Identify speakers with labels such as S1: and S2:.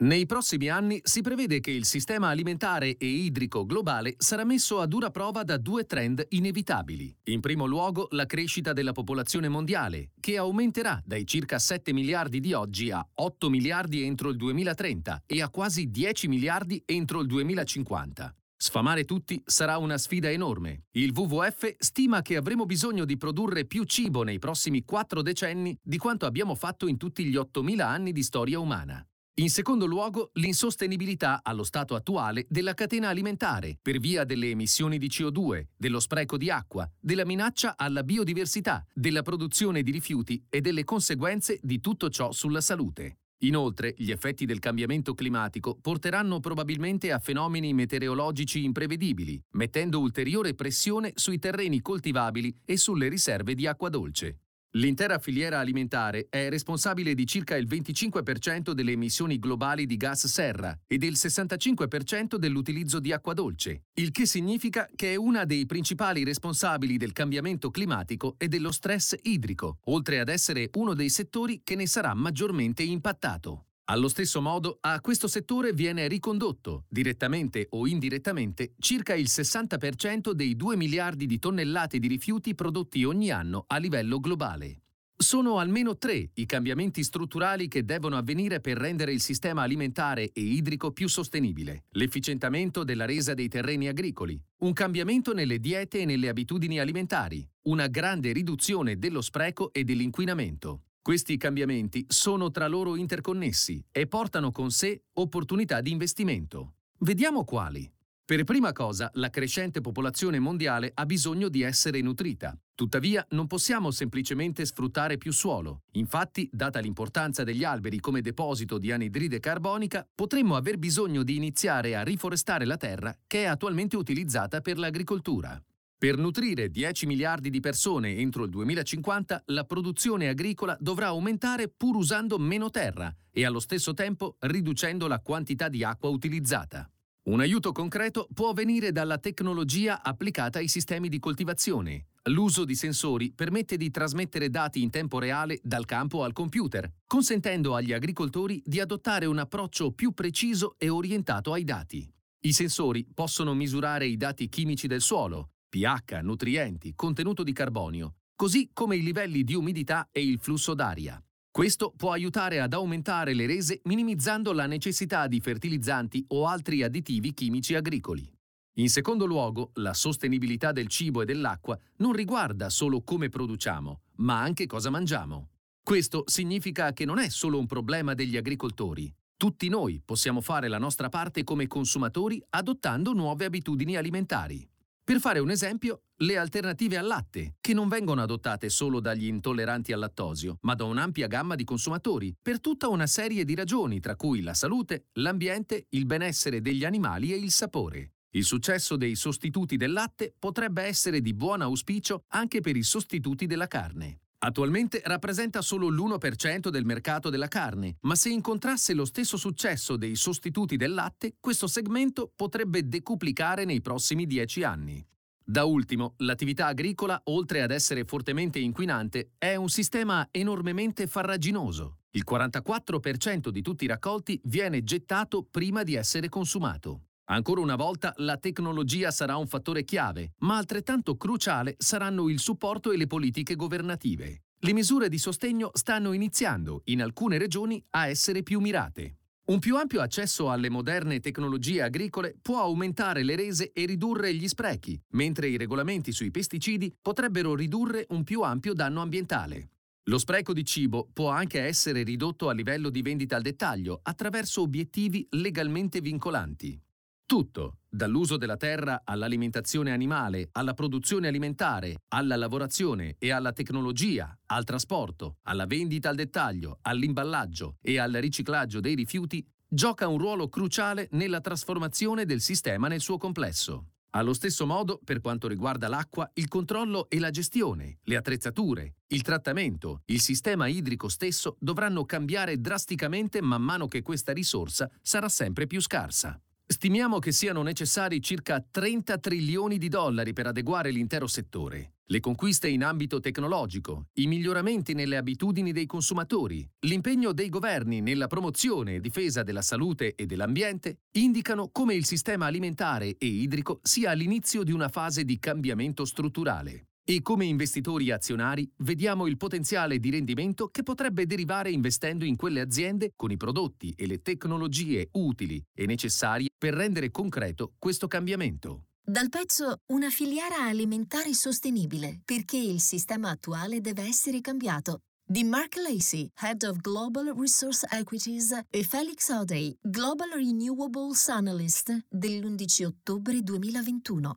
S1: Nei prossimi anni si prevede che il sistema alimentare e idrico globale sarà messo a dura prova da due trend inevitabili. In primo luogo la crescita della popolazione mondiale, che aumenterà dai circa 7 miliardi di oggi a 8 miliardi entro il 2030 e a quasi 10 miliardi entro il 2050. Sfamare tutti sarà una sfida enorme. Il WWF stima che avremo bisogno di produrre più cibo nei prossimi quattro decenni di quanto abbiamo fatto in tutti gli 8.000 anni di storia umana. In secondo luogo, l'insostenibilità allo stato attuale della catena alimentare per via delle emissioni di CO2, dello spreco di acqua, della minaccia alla biodiversità, della produzione di rifiuti e delle conseguenze di tutto ciò sulla salute. Inoltre, gli effetti del cambiamento climatico porteranno probabilmente a fenomeni meteorologici imprevedibili, mettendo ulteriore pressione sui terreni coltivabili e sulle riserve di acqua dolce. L'intera filiera alimentare è responsabile di circa il 25% delle emissioni globali di gas serra e del 65% dell'utilizzo di acqua dolce, il che significa che è una dei principali responsabili del cambiamento climatico e dello stress idrico, oltre ad essere uno dei settori che ne sarà maggiormente impattato. Allo stesso modo, a questo settore viene ricondotto, direttamente o indirettamente, circa il 60% dei 2 miliardi di tonnellate di rifiuti prodotti ogni anno a livello globale. Sono almeno tre i cambiamenti strutturali che devono avvenire per rendere il sistema alimentare e idrico più sostenibile. L'efficientamento della resa dei terreni agricoli, un cambiamento nelle diete e nelle abitudini alimentari, una grande riduzione dello spreco e dell'inquinamento, questi cambiamenti sono tra loro interconnessi e portano con sé opportunità di investimento. Vediamo quali. Per prima cosa, la crescente popolazione mondiale ha bisogno di essere nutrita. Tuttavia, non possiamo semplicemente sfruttare più suolo. Infatti, data l'importanza degli alberi come deposito di anidride carbonica, potremmo aver bisogno di iniziare a riforestare la terra che è attualmente utilizzata per l'agricoltura. Per nutrire 10 miliardi di persone entro il 2050, la produzione agricola dovrà aumentare pur usando meno terra e allo stesso tempo riducendo la quantità di acqua utilizzata. Un aiuto concreto può venire dalla tecnologia applicata ai sistemi di coltivazione. L'uso di sensori permette di trasmettere dati in tempo reale dal campo al computer, consentendo agli agricoltori di adottare un approccio più preciso e orientato ai dati. I sensori possono misurare i dati chimici del suolo, pH, nutrienti, contenuto di carbonio, così come i livelli di umidità e il flusso d'aria. Questo può aiutare ad aumentare le rese minimizzando la necessità di fertilizzanti o altri additivi chimici agricoli. In secondo luogo, la sostenibilità del cibo e dell'acqua non riguarda solo come produciamo, ma anche cosa mangiamo. Questo significa che non è solo un problema degli agricoltori. Tutti noi possiamo fare la nostra parte come consumatori adottando nuove abitudini alimentari. Per fare un esempio, le alternative al latte, che non vengono adottate solo dagli intolleranti al lattosio, ma da un'ampia gamma di consumatori, per tutta una serie di ragioni, tra cui la salute, l'ambiente, il benessere degli animali e il sapore. Il successo dei sostituti del latte potrebbe essere di buon auspicio anche per i sostituti della carne. Attualmente rappresenta solo l'1% del mercato della carne, ma se incontrasse lo stesso successo dei sostituti del latte, questo segmento potrebbe decuplicare nei prossimi 10 anni. Da ultimo, l'attività agricola, oltre ad essere fortemente inquinante, è un sistema enormemente farraginoso. Il 44% di tutti i raccolti viene gettato prima di essere consumato. Ancora una volta la tecnologia sarà un fattore chiave, ma altrettanto cruciale saranno il supporto e le politiche governative. Le misure di sostegno stanno iniziando, in alcune regioni, a essere più mirate. Un più ampio accesso alle moderne tecnologie agricole può aumentare le rese e ridurre gli sprechi, mentre i regolamenti sui pesticidi potrebbero ridurre un più ampio danno ambientale. Lo spreco di cibo può anche essere ridotto a livello di vendita al dettaglio attraverso obiettivi legalmente vincolanti. Tutto, dall'uso della terra all'alimentazione animale, alla produzione alimentare, alla lavorazione e alla tecnologia, al trasporto, alla vendita al dettaglio, all'imballaggio e al riciclaggio dei rifiuti, gioca un ruolo cruciale nella trasformazione del sistema nel suo complesso. Allo stesso modo, per quanto riguarda l'acqua, il controllo e la gestione, le attrezzature, il trattamento, il sistema idrico stesso dovranno cambiare drasticamente man mano che questa risorsa sarà sempre più scarsa. Stimiamo che siano necessari circa 30 trilioni di dollari per adeguare l'intero settore. Le conquiste in ambito tecnologico, i miglioramenti nelle abitudini dei consumatori, l'impegno dei governi nella promozione e difesa della salute e dell'ambiente indicano come il sistema alimentare e idrico sia all'inizio di una fase di cambiamento strutturale. E come investitori azionari vediamo il potenziale di rendimento che potrebbe derivare investendo in quelle aziende con i prodotti e le tecnologie utili e necessarie per rendere concreto questo cambiamento.
S2: Dal pezzo Una filiera alimentare sostenibile, perché il sistema attuale deve essere cambiato, di Mark Lacey, Head of Global Resource Equities, e Felix O'Day, Global Renewables Analyst, dell'11 ottobre 2021.